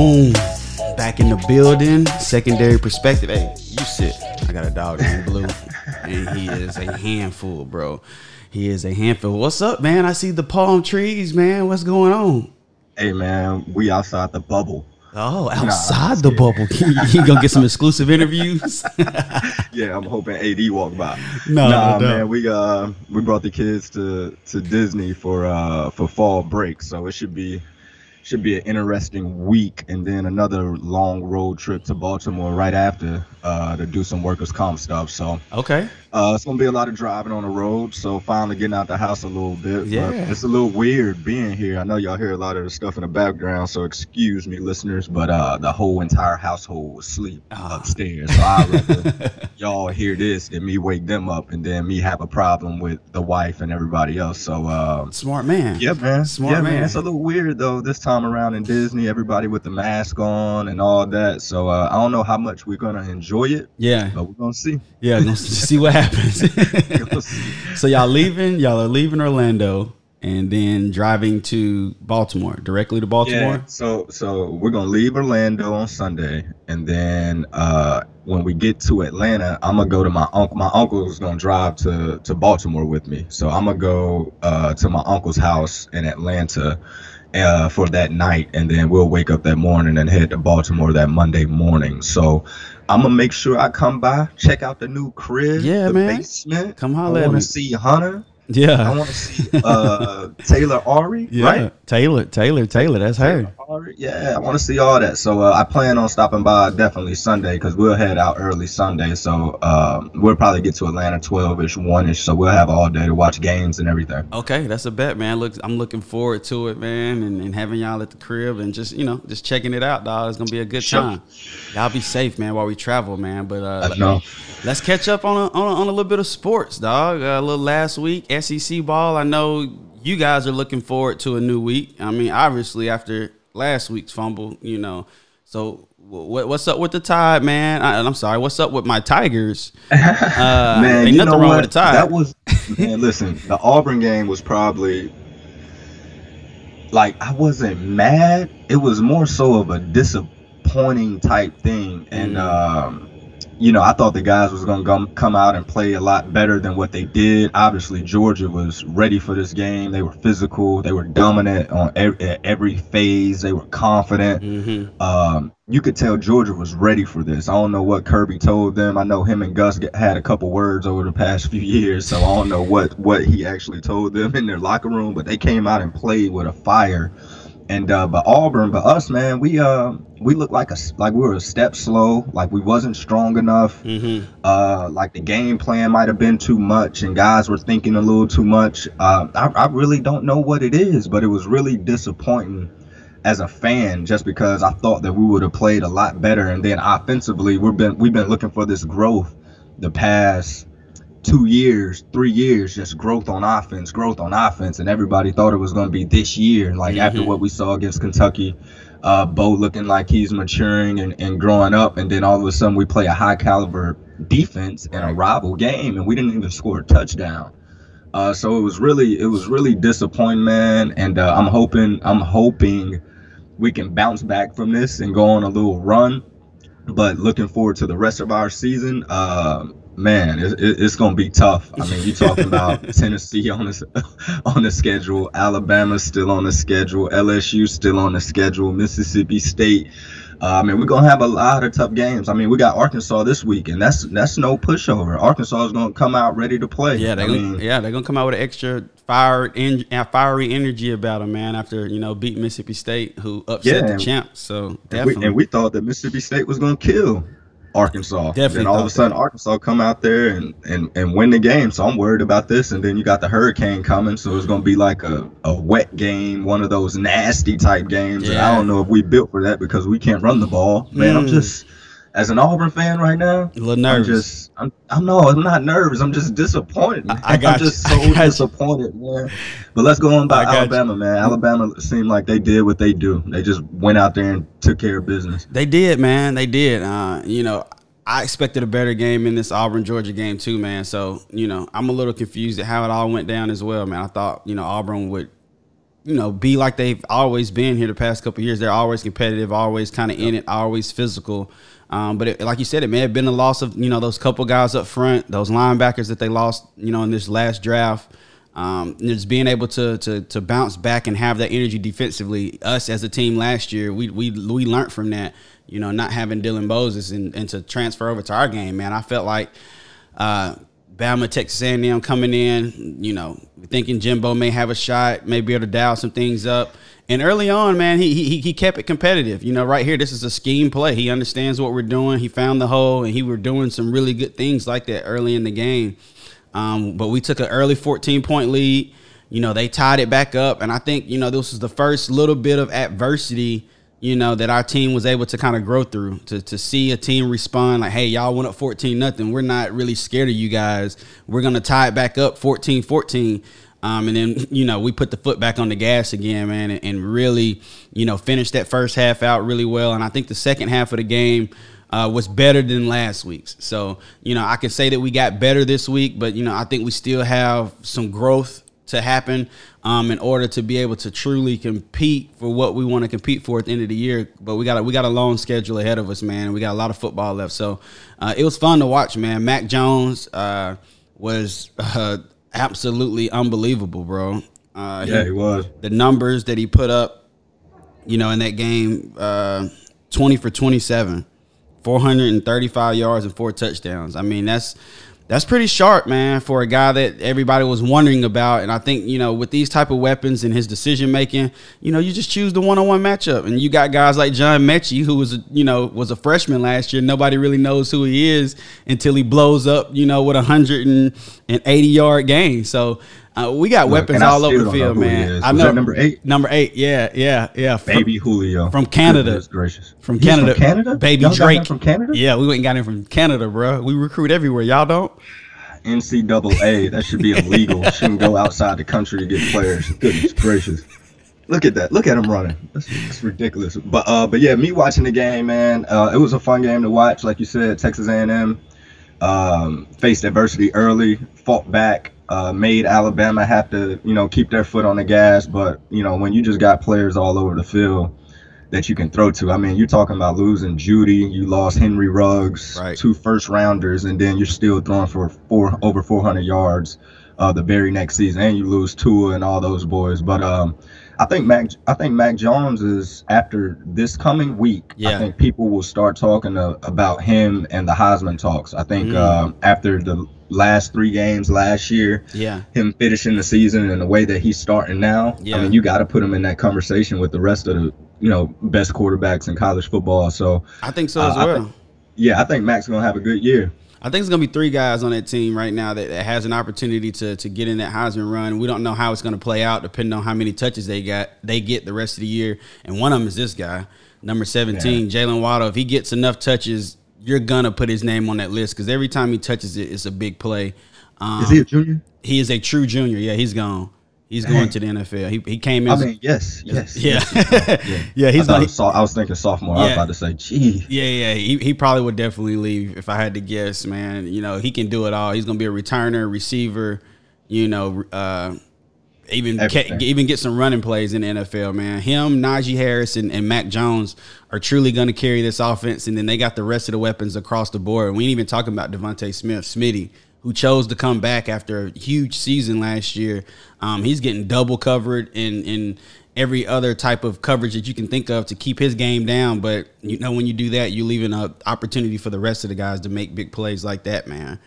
Boom. Back in the building. Secondary perspective. Hey, you sit. I got a dog named Blue, and he is a handful, bro. He is a handful. What's up, man? I see the palm trees, man. What's going on? Hey, man, we outside the bubble. Oh, outside nah, the bubble. you gonna get some exclusive interviews? yeah, I'm hoping AD walk by. No, nah, no, man, we uh we brought the kids to to Disney for uh for fall break, so it should be should be an interesting week and then another long road trip to Baltimore right after uh, to do some workers comp stuff. So okay, uh, it's gonna be a lot of driving on the road. So finally getting out the house a little bit. Yeah, it's a little weird being here. I know y'all hear a lot of the stuff in the background, so excuse me, listeners. But uh, the whole entire household was asleep uh. upstairs. So I rather y'all hear this than me wake them up and then me have a problem with the wife and everybody else. So uh, smart man. Yeah, man. Smart yeah, man. man. It's a little weird though this time around in Disney. Everybody with the mask on and all that. So uh, I don't know how much we're gonna enjoy enjoy it. Yeah. But we're gonna see. Yeah, gonna see what happens. so y'all leaving, y'all are leaving Orlando and then driving to Baltimore, directly to Baltimore. Yeah, so so we're gonna leave Orlando on Sunday, and then uh, when we get to Atlanta, I'm gonna go to my uncle. My uncle is gonna drive to to Baltimore with me, so I'm gonna go uh, to my uncle's house in Atlanta, uh, for that night, and then we'll wake up that morning and head to Baltimore that Monday morning. So I'm gonna make sure I come by, check out the new crib, yeah, the man. basement. Come holler I want to see Hunter. Yeah. I want to see uh, Taylor Ari, yeah. right? Taylor, Taylor, Taylor. That's her. Yeah, I want to see all that. So uh, I plan on stopping by definitely Sunday because we'll head out early Sunday. So um, we'll probably get to Atlanta 12ish, 1ish. So we'll have all day to watch games and everything. Okay, that's a bet, man. Look, I'm looking forward to it, man, and, and having y'all at the crib and just, you know, just checking it out, dog. It's going to be a good sure. time. Y'all be safe, man, while we travel, man. But uh, know. let's catch up on a, on a, on a little bit of sports, dog. Uh, a little last week, SEC ball. I know you guys are looking forward to a new week. I mean, obviously after last week's fumble, you know. So what, what's up with the Tide, man? I, am sorry. What's up with my Tigers? Uh, man, ain't nothing wrong what? with the Tide. That was man. Listen, the Auburn game was probably like I wasn't mad. It was more so of a disappointing type thing, and mm. um, you know, I thought the guys was going to come out and play a lot better than what they did. Obviously, Georgia was ready for this game. They were physical. They were dominant on every, every phase. They were confident. Mm-hmm. Um, you could tell Georgia was ready for this. I don't know what Kirby told them. I know him and Gus get, had a couple words over the past few years, so I don't know what what he actually told them in their locker room. But they came out and played with a fire and uh, but Auburn, but us, man, we uh we looked like a like we were a step slow, like we wasn't strong enough. Mm-hmm. Uh, like the game plan might have been too much, and guys were thinking a little too much. Uh, I, I really don't know what it is, but it was really disappointing as a fan, just because I thought that we would have played a lot better, and then offensively, we've been we've been looking for this growth the past two years, three years, just growth on offense, growth on offense, and everybody thought it was going to be this year. Like mm-hmm. after what we saw against Kentucky, uh, Bo looking like he's maturing and, and growing up, and then all of a sudden we play a high caliber defense in a rival game, and we didn't even score a touchdown. Uh, so it was really, it was really disappointing, man. And uh, I'm hoping, I'm hoping we can bounce back from this and go on a little run. But looking forward to the rest of our season. Uh, man, it, it, it's gonna be tough. I mean, you talking about Tennessee on the on the schedule, Alabama still on the schedule, LSU still on the schedule, Mississippi State. Uh, I mean, we're gonna have a lot of tough games. I mean, we got Arkansas this week, and that's that's no pushover. Arkansas is gonna come out ready to play. Yeah, gonna, mean, yeah they're gonna come out with an extra fire en- fiery energy about them, man. After you know beat Mississippi State, who upset yeah, the champs. So definitely, and we, and we thought that Mississippi State was gonna kill Arkansas. Definitely. And all of a sudden, that. Arkansas come out there and, and, and win the game. So I'm worried about this. And then you got the hurricane coming. So it's going to be like a, a wet game, one of those nasty type games. Yeah. And I don't know if we built for that because we can't run the ball. Man, mm. I'm just as an Auburn fan right now, a little nervous. I'm just, I'm, I'm no, I'm not nervous. I'm just disappointed. Man. I, I got I'm just so disappointed, you. man. But let's go on by Alabama, you. man. Alabama seemed like they did what they do. They just went out there and took care of business. They did, man. They did. Uh, you know, I expected a better game in this Auburn Georgia game too, man. So you know, I'm a little confused at how it all went down as well, man. I thought you know Auburn would you know, be like they've always been here the past couple years. They're always competitive, always kind of in it, always physical. Um, but it, like you said, it may have been a loss of you know those couple guys up front, those linebackers that they lost, you know, in this last draft. Um, just being able to, to to bounce back and have that energy defensively. Us as a team last year, we we we learned from that. You know, not having Dylan Moses and, and to transfer over to our game, man. I felt like uh, Bama, Texas A&M coming in, you know, thinking Jimbo may have a shot, may be able to dial some things up. And early on, man, he, he he kept it competitive. You know, right here, this is a scheme play. He understands what we're doing. He found the hole, and he were doing some really good things like that early in the game. Um, but we took an early 14 point lead. You know, they tied it back up. And I think, you know, this was the first little bit of adversity, you know, that our team was able to kind of grow through to, to see a team respond like, hey, y'all went up 14 nothing. We're not really scared of you guys. We're going to tie it back up 14 14. Um, and then, you know, we put the foot back on the gas again, man, and, and really, you know, finished that first half out really well. And I think the second half of the game, uh, was better than last week's. So, you know, I can say that we got better this week, but, you know, I think we still have some growth to happen um, in order to be able to truly compete for what we want to compete for at the end of the year. But we got a, we got a long schedule ahead of us, man. We got a lot of football left, so uh, it was fun to watch, man. Mac Jones uh, was uh, absolutely unbelievable, bro. Uh, yeah, he, he, was. The numbers that he put up, you know, in that game, uh, twenty for twenty-seven. 435 yards and four touchdowns. I mean, that's that's pretty sharp, man, for a guy that everybody was wondering about. And I think you know, with these type of weapons and his decision making, you know, you just choose the one on one matchup. And you got guys like John Metchie, who was you know was a freshman last year. Nobody really knows who he is until he blows up, you know, with a hundred and eighty yard game. So uh, we got Look, weapons all over the field, man. I know number eight. Number eight, yeah, yeah, yeah. Baby Julio from Canada. Goodness gracious, from Canada. From Canada, baby Y'all Drake from Canada. Yeah, we went and got him from Canada, bro. We recruit everywhere. Y'all don't. NCAA, that should be illegal. Shouldn't go outside the country to get players. Goodness gracious. Look at that. Look at him running. That's, that's, ridiculous. But uh, but yeah, me watching the game, man. Uh, it was a fun game to watch. Like you said, Texas A&M um, faced adversity early, fought back, uh, made Alabama have to, you know, keep their foot on the gas. But you know, when you just got players all over the field that you can throw to, I mean, you're talking about losing Jeudy, you lost Henry Ruggs, right. two first rounders, and then you're still throwing for four over 400 yards uh, the very next season, and you lose Tua and all those boys. But um, I think Mac, I think Mac Jones is after this coming week. Yeah. I think people will start talking uh, about him and the Heisman talks. I think mm. uh, after the last three games last year. Yeah. Him finishing the season and the way that he's starting now. Yeah. I mean, you got to put him in that conversation with the rest of the, you know, best quarterbacks in college football. So I think so as uh, well. yeah, I think Mac's gonna have a good year. I think it's gonna be three guys on that team right now that, that has an opportunity to to get in that Heisman run. We don't know how it's gonna play out, depending on how many touches they got they get the rest of the year. And one of them is this guy, number seventeen, yeah. Jaylen Waddle. If he gets enough touches, you're gonna put his name on that list because every time he touches it, it's a big play. Um, is he a junior? He is a true junior. Yeah, he's gone. He's Dang. going to the NFL. He, he came in. I mean, yes, yes, yeah, yes, yeah. yeah. He's like, I, I was thinking sophomore. Yeah. I was about to say, gee. Yeah, yeah. He, he probably would definitely leave if I had to guess, man. You know, he can do it all. He's gonna be a returner, receiver. You know, uh, even get, even get some running plays in the NFL, man. Him, Najee Harris, and, and Mac Jones are truly going to carry this offense, and then they got the rest of the weapons across the board. We ain't even talking about DeVonta Smith, Smitty, who chose to come back after a huge season last year. Um, he's getting double covered in in every other type of coverage that you can think of to keep his game down. But you know, when you do that, you're leaving an opportunity for the rest of the guys to make big plays like that, man.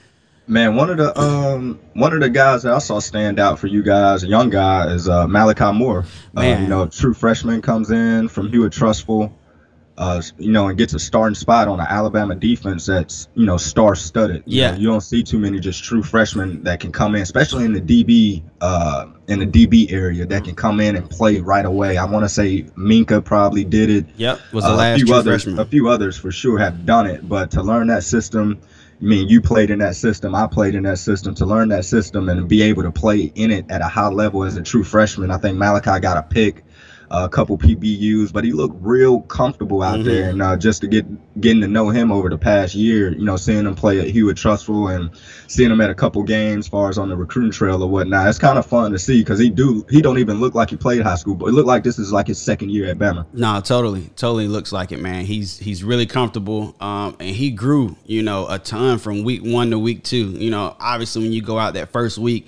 Man, one of the um one of the guys that I saw stand out for you guys, a young guy, is uh, Malachi Moore. Uh, you know, true freshman comes in from Hewitt-Trussville, uh, you know, and gets a starting spot on an Alabama defense that's you know star studded. Yeah, you, know, you don't see too many just true freshmen that can come in, especially in the DB uh in the DB area that can come in and play right away. I want to say Minkah probably did it. Yep, was the uh, last a few others, freshman. A few others for sure have done it, but to learn that system I mean, you played in that system. I played in that system. To learn that system and be able to play in it at a high level as a true freshman, I think Malachi got a pick. A couple PBUs, but he looked real comfortable out mm-hmm. there. And uh, just to get getting to know him over the past year, you know, seeing him play at Hewitt Trussville and seeing him at a couple games, as far as on the recruiting trail or whatnot, it's kind of fun to see because he do he don't even look like he played high school, but it looked like this is like his second year at Bama. No, totally, totally looks like it, man. He's he's really comfortable, um, and he grew, you know, a ton from week one to week two. You know, obviously when you go out that first week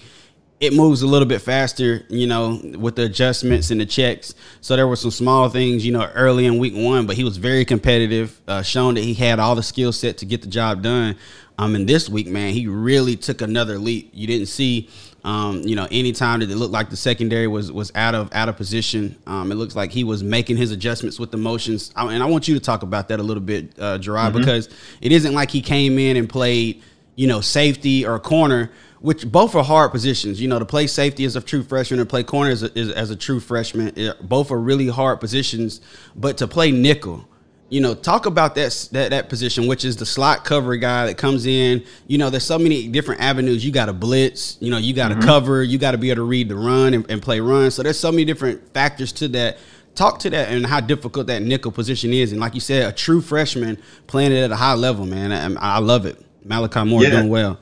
it moves a little bit faster, you know, with the adjustments and the checks. So there were some small things, you know, early in week one, but he was very competitive, uh, showing that he had all the skill set to get the job done. Um, and this week, man, he really took another leap. You didn't see, um, you know, any time that it looked like the secondary was was out of out of position. Um, it looks like he was making his adjustments with the motions. I, and I want you to talk about that a little bit, uh, Gerard, mm-hmm. because it isn't like he came in and played, you know, safety or corner which both are hard positions. You know, to play safety as a true freshman and play corner as a, as a true freshman, it, both are really hard positions. But to play nickel, you know, talk about that that that position, which is the slot cover guy that comes in. You know, there's so many different avenues. You got to blitz. You know, you got to mm-hmm. cover. You got to be able to read the run and, and play run. So there's so many different factors to that talk to that and how difficult that nickel position is. And like you said, a true freshman playing it at a high level, man. I, I love it. Malachi Moore yeah. doing well.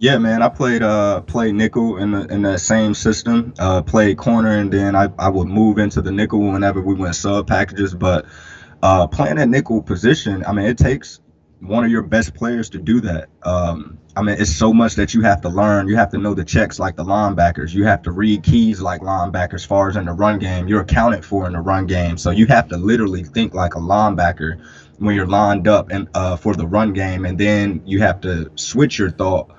Yeah, man. I played uh played nickel in the in that same system. Uh, played corner, and then I, I would move into the nickel whenever we went sub packages. But uh, playing that nickel position, I mean, it takes one of your best players to do that. Um, I mean, it's so much that you have to learn. You have to know the checks like the linebackers. You have to read keys like linebackers. Far as in the run game, you're accounted for in the run game. So you have to literally think like a linebacker when you're lined up and uh, for the run game, and then you have to switch your thought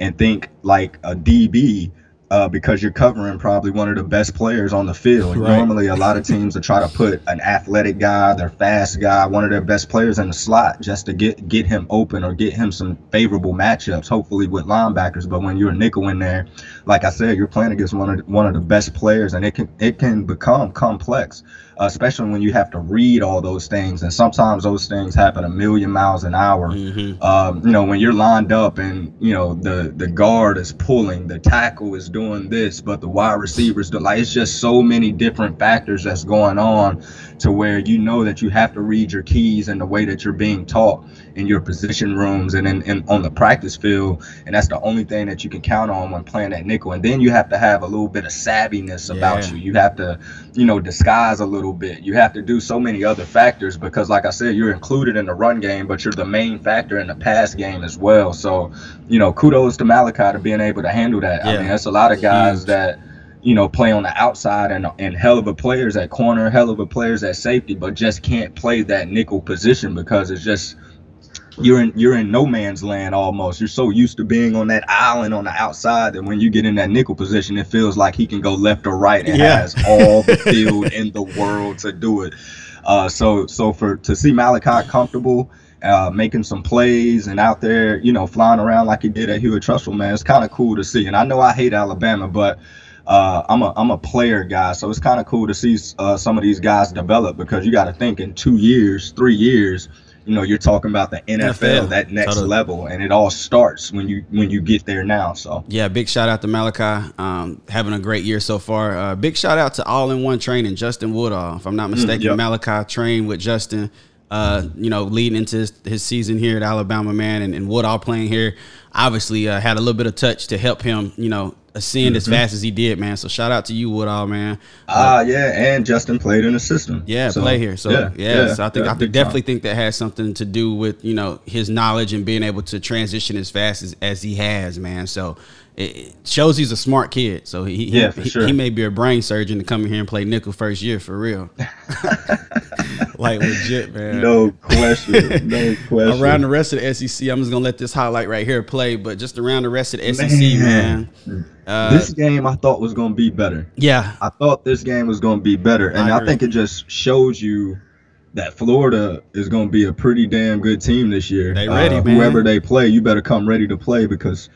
and think like a DB uh, because you're covering probably one of the best players on the field. Right. Normally, a lot of teams will try to put an athletic guy, their fast guy, one of their best players in the slot just to get get him open or get him some favorable matchups, hopefully with linebackers. But when you're a nickel in there, like I said, you're playing against one of the, one of the best players, and it can it can become complex especially when you have to read all those things. And sometimes those things happen a million miles an hour. Mm-hmm. Um, you know, when you're lined up and you know the the guard is pulling, the tackle is doing this, but the wide receivers do like it's just so many different factors that's going on to where you know that you have to read your keys and the way that you're being taught in your position rooms and in, in on the practice field. And that's the only thing that you can count on when playing that nickel. And then you have to have a little bit of savviness about yeah. you. You have to, you know, disguise a little bit. You have to do so many other factors because, like I said, you're included in the run game, but you're the main factor in the pass game as well. So, you know, kudos to Malachi to being able to handle that. Yeah. I mean, that's a lot of guys Huge. that you know, play on the outside and and hell of a players at corner, hell of a players at safety, but just can't play that nickel position because it's just you're in you're in no man's land almost. You're so used to being on that island on the outside that when you get in that nickel position, it feels like he can go left or right and yeah. has all the field in the world to do it. Uh, so so for to see Malachi comfortable. Uh, making some plays and out there, you know, flying around like he did at Hewitt-Trussville, man, it's kind of cool to see. And I know I hate Alabama, but uh, I'm a I'm a player guy, so it's kind of cool to see uh, some of these guys develop because you got to think in two years, three years, you know you're talking about the NFL, NFL. that next totally. level, and it all starts when you when you get there now. So yeah, big shout out to Malachi, um, having a great year so far. Uh, big shout out to All in One Training, Justin Woodall. If I'm not mm, mistaken, mm, yep. Malachi trained with Justin. Uh, you know, leading into his, his, season here at Alabama, man, and, and Woodall playing here, obviously uh, had a little bit of touch to help him, you know, ascend mm-hmm. as fast as he did, man. So shout out to you, Woodall, man. Ah, uh, yeah, and Justin played in the system. Yeah, so, play here. So yeah, yeah, yeah so I think yeah, I definitely time. think that has something to do with you know his knowledge and being able to transition as fast as, as he has, man. So it shows he's a smart kid. So he yeah, he, sure. he, may be a brain surgeon to come in here and play nickel first year for real. like legit, man. No question. No question. around the rest of the SEC, I'm just gonna let this highlight right here play, but just around the rest of the SEC, man. man uh, this game I thought was gonna be better. Yeah. I thought this game was gonna be better. And I, I think it just shows you that Florida is going to be a pretty damn good team this year. They ready, uh, Whoever they play, you better come ready to play because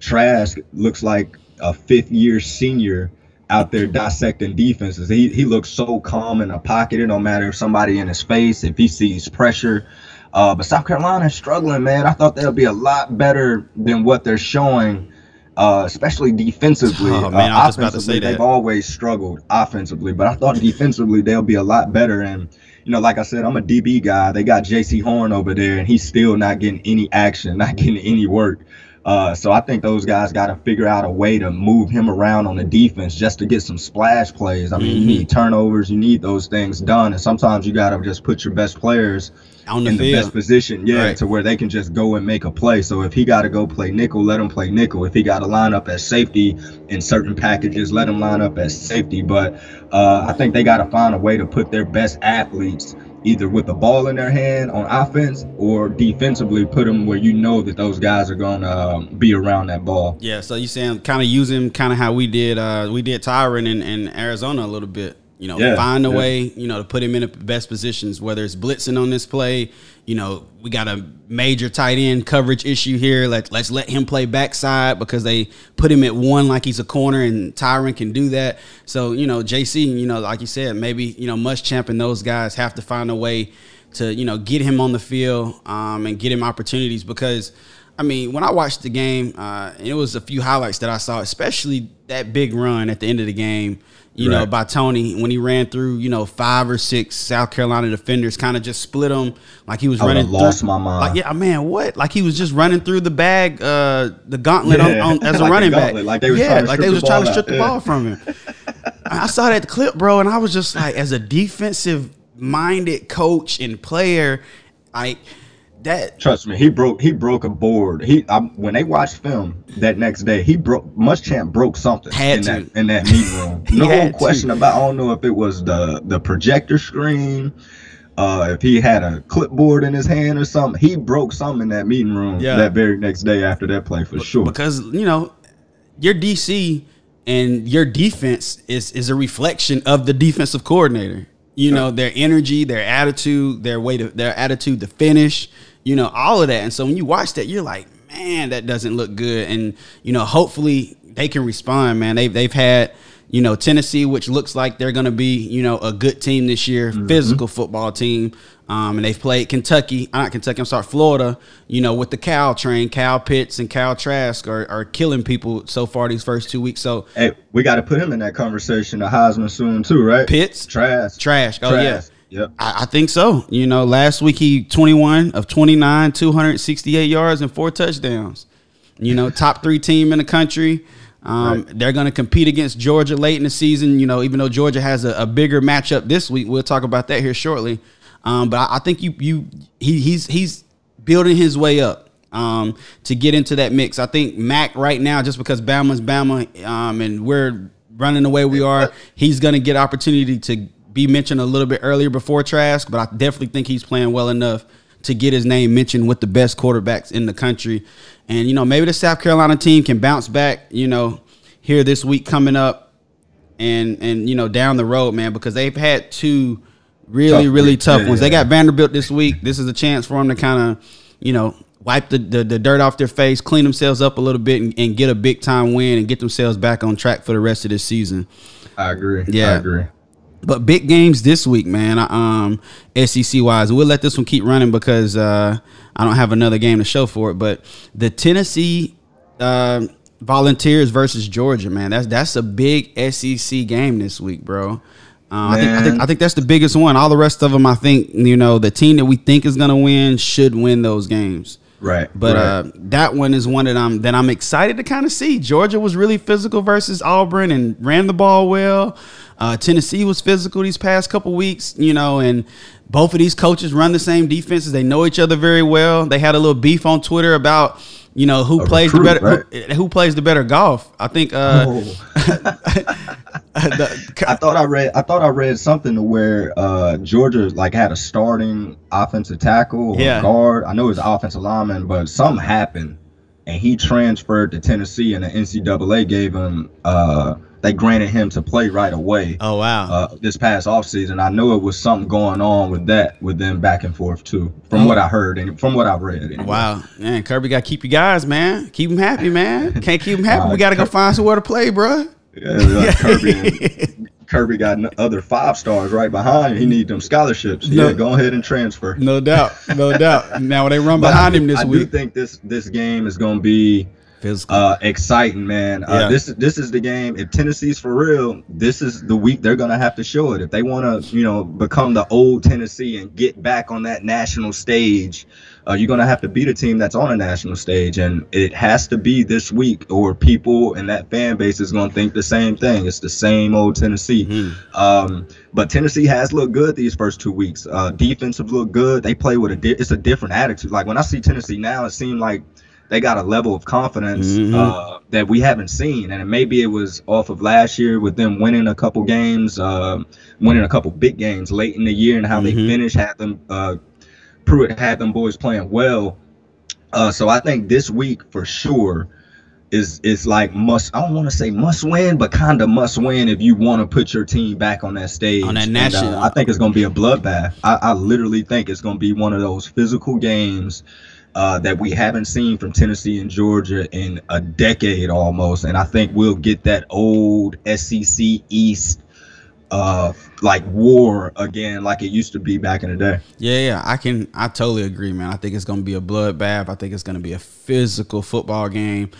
Trask looks like a fifth year senior out there dissecting defenses. He he looks so calm in a pocket. It don't matter if somebody in his face, if he sees pressure. Uh, but South Carolina is struggling, man. I thought they'll be a lot better than what they're showing uh, especially defensively. Oh, man, uh, I was just about to say they've always struggled offensively, but I thought defensively they'll be a lot better. And you know, like I said, I'm a DB guy. They got Jaycee Horn over there, and he's still not getting any action, not getting any work. Uh, so I think those guys got to figure out a way to move him around on the defense just to get some splash plays. I mean, you Mhm. need turnovers, you need those things done, and sometimes you got to just put your best players On the in the best position, yeah, Right. to where they can just go and make a play. So if he got to go play nickel, let him play nickel. If he got to line up as safety in certain packages, let him line up as safety. But uh, I think they got to find a way to put their best athletes either with the ball in their hand on offense or defensively put them where you know that those guys are going to um, be around that ball. Yeah, so you saying kind of use him kind of how we did uh we did Tyrann in, in Arizona a little bit. You know, Yeah, find a yeah. way, you know, to put him in the best positions, whether it's blitzing on this play, you know, we got a major tight end coverage issue here. Let let's let him play backside because they put him at one like he's a corner and Tyrann can do that. So, you know, Jaycee, you know, like you said, maybe, you know, Muschamp and those guys have to find a way to, you know, get him on the field um, and get him opportunities because I mean, when I watched the game, uh, and it was a few highlights that I saw, especially that big run at the end of the game, you know, by Toney when he ran through, you know, five or six South Carolina defenders, kind of just split them like he was I running. lost through, my mind. Like, yeah, man, what? Like he was just running through the bag, uh, the gauntlet Yeah. on, as a Like running back. like they was yeah, trying to like strip they the was trying to ball strip the ball from him. I saw that clip, bro, and I was just like, as a defensive minded coach and player, like that. Trust me, he broke he broke a board. He I, when they watched film that next day, he broke Muschamp broke something Had in to. that in that meeting room. No question to. about. I don't know if it was the the projector screen, uh, if he had a clipboard in his hand or something. He broke something in that meeting room Yeah. that very next day after that play for sure. because you know your DC and your defense is is a reflection of the defensive coordinator. You know their energy, their attitude, their way to their attitude to finish. You know all of that, and so when you watch that, you're like, man, that doesn't look good. And you know, hopefully they can respond. Man, they've they've had. You know Tennessee, which looks like they're going to be, you know, a good team this year, physical football team. Um, and they've played Kentucky, uh, not Kentucky, I'm sorry, Florida, you know, with the Kyle train. Kyle Pitts and Kyle Trask are, are killing people so far these first two weeks. So hey, we got to put him in that conversation. The Heisman soon too, right? Pitts, Trash. Trash. Oh, yeah. Yep. I, I think so. You know, last week he 21 of 29, 268 yards and four touchdowns. You know, top three team in the country. Um, Right. They're going to compete against Georgia late in the season. You know, even though Georgia has a, a bigger matchup this week, we'll talk about that here shortly. Um, but I, I think you you he, he's he's building his way up um, to get into that mix. I think Mac right now, just because Bama's Bama um, and we're running the way we are, he's going to get opportunity to be mentioned a little bit earlier before Trask. But I definitely think he's playing well enough to get his name mentioned with the best quarterbacks in the country. And you know, maybe the South Carolina team can bounce back. You know, here this week coming up, and and you know down the road, man, because they've had two really Tough really tough Yeah, ones. They got Vanderbilt this week. This is a chance for them to kind of, you know, wipe the, the, the dirt off their face, clean themselves up a little bit, and, and get a big time win and get themselves back on track for the rest of this season. I agree. Yeah. I agree. But big games this week, man. Um, SEC wise, we'll let this one keep running because uh, I don't have another game to show for it. But the Tennessee uh, Volunteers versus Georgia, man. That's that's a big SEC game this week, bro. Uh, I, think, I think I think that's the biggest one. All the rest of them, I think, you know, the team that we think is gonna win should win those games. Right. But right. uh, that one is one that I'm that I'm excited to kind of see. Georgia was really physical versus Auburn and ran the ball well. Uh, Tennessee was physical these past couple weeks, you know, and both of these coaches run the same defenses. They know each other very well. They had a little beef on Twitter about you know who A plays recruit, the better who, who plays the better golf. I think uh, Oh. the, I thought I read. I thought I read something to where uh, Georgia like had a starting offensive tackle or Yeah. guard. I know it was offensive lineman, but something happened, and he transferred to Tennessee, and the NCAA gave him. Uh, they granted him to play right away. oh wow. Uh, this past offseason. I know it was something going on with that, with them back and forth too, from Oh. what I heard and from what I read. anyway. Wow, man, Kirby got to keep you guys, man. Keep them happy, man. Can't keep them happy. Uh, we got to go find somewhere to play, bro. Yeah, like Kirby, and- Kirby got other five stars right behind. him. He need them scholarships. No. Yeah, go ahead and transfer. No doubt, no doubt. Now they run behind I, him this I do think this this game is going to be Uh, exciting, man. Uh, Yeah. This is this is the game. If Tennessee's for real, this is the week they're gonna have to show it. If they want to, you know, become the old Tennessee and get back on that national stage, uh, you're gonna have to beat a team that's on a national stage, and it has to be this week, or people and that fan base is gonna think the same thing. It's the same old Tennessee. Mhm. Um, but Tennessee has looked good these first two weeks. Uh, defensive look good. They play with a di- it's a different attitude. Like when I see Tennessee now, it seems like they got a level of confidence Mhm. uh, that we haven't seen, and maybe it was off of last year with them winning a couple games, uh, winning a couple big games late in the year, and how they Mhm. finished had them. Uh, Pruitt had them boys playing well. Uh, so I think this week for sure is is like must. I don't want to say must win, but kind of must win if you want to put your team back on that stage. On that And, national- I think it's going to be a bloodbath. I, I literally think it's going to be one of those physical games uh, that we haven't seen from Tennessee and Georgia in a decade almost, and I think we'll get that old SEC East uh like war again like it used to be back in the day. Yeah, yeah, I can. I totally agree, man. I think it's gonna be a bloodbath. I think it's gonna be a physical football game.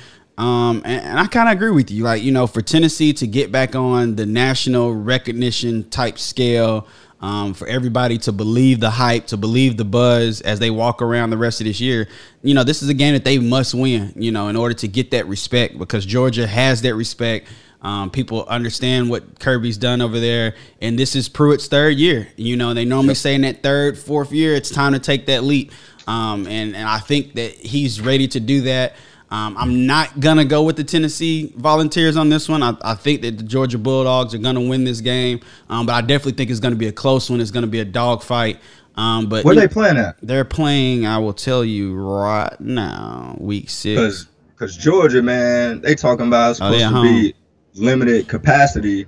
Um, and, and I kind of agree with you. Like, you know, for Tennessee to get back on the national recognition type scale, um, for everybody to believe the hype, to believe the buzz as they walk around the rest of this year, you know, this is a game that they must win. You know, in order to get that respect, because Georgia has that respect. Um, people understand what Kirby's done over there, and this is Pruitt's third year. You know, they normally say in that third, fourth year, it's time to take that leap. Um, and and I think that he's ready to do that. Um, I'm not gonna go with the Tennessee Volunteers on this one. I, I think that the Georgia Bulldogs are gonna win this game, um, but I definitely think it's gonna be a close one. It's gonna be a dogfight. Um, but Where they playing at? they're playing. I will tell you right now, week six. Because Georgia, man, they talking about it's Oh, supposed at to be limited capacity.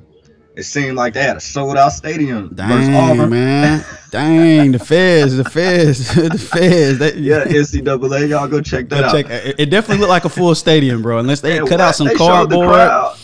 It seemed like they had a sold out stadium versus Dang, Auburn. man. Dang, the Feds, the Feds, the Feds. They, Yeah, NCAA, y'all go check that Go out. check. It, it definitely looked like a full stadium, bro. Unless they Yeah, cut what? out some They cardboard.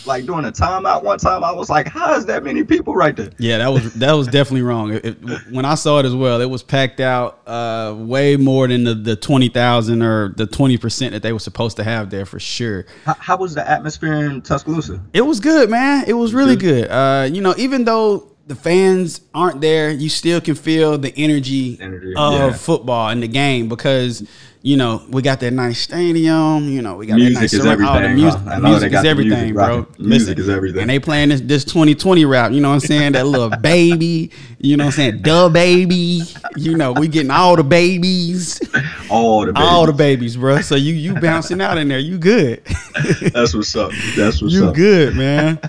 Like during a timeout one time, I was like, "How is that many people right there?" Yeah, that was that was definitely wrong. It, it- when I saw it as well, it was packed out uh, way more than the, the twenty thousand or the twenty percent that they were supposed to have there for sure. How, how was the atmosphere in Tuscaloosa? It was good, man. It was really Good. good. Uh, you know, even though the fans aren't there, you still can feel the energy, Energy, of yeah. football in the game because you know we got that nice stadium. You know, we got Music that nice is oh, the music, huh? Music is everything, music bro. rocking. Music is everything. And they playing this this 2020 rap. You know what I'm saying? That little baby. You know what I'm saying? The baby. You know, we getting all the babies, All the all the babies. babies, bro. So you you bouncing out in there. You good. That's what's up. That's what's You up. good, man.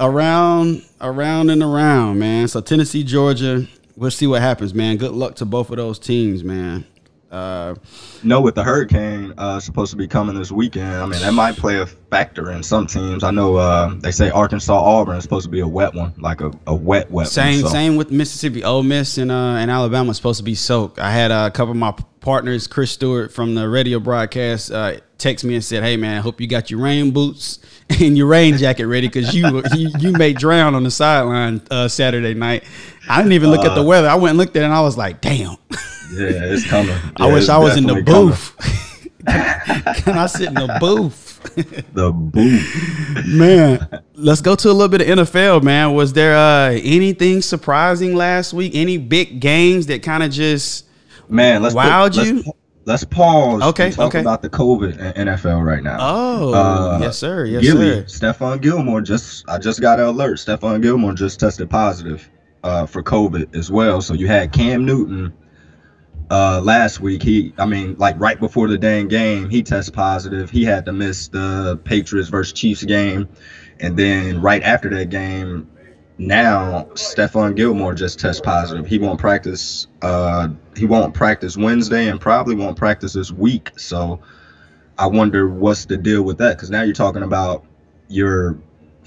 around, around and around, man. So Tennessee, Georgia. We'll see what happens, man. Good luck to both of those teams, man. Uh, know with the hurricane uh supposed to be coming this weekend i mean that might play a factor in some teams i know uh they say arkansas auburn is supposed to be a wet one like a, a wet wet same, one so. same with Mississippi. Ole Miss and uh, and Alabama is supposed to be soaked. I had uh, a couple of my partners, Chris Stewart from the radio broadcast, uh, text me and said, "Hey man, hope you got your rain boots and your rain jacket ready because you, you you may drown on the sideline uh, Saturday night." I didn't even look at the Uh, weather. I went and looked at it and I was like, "Damn." yeah it's coming I wish I was in the booth. Can I sit in the booth? the booth man, let's go to a little bit of NFL, man. Was there uh, anything surprising last week? Any big games that kind of just man let's Wowed put, you? let's, let's pause Okay, and talk okay. about the covid in nfl right now Oh, Uh, yes, sir. Yes, Gilly, sir. Stephon Gilmore just I just got an alert. Stephon Gilmore just tested positive uh, for COVID as well. So you had Cam Newton uh, last week. He I mean, like right before the dang game, he tested positive. He had to miss the Patriots versus Chiefs game. And then right after that game, now Stephon Gilmore just test positive. He won't practice uh he won't practice Wednesday and probably won't practice this week. So I wonder what's the deal with that because now you're talking about your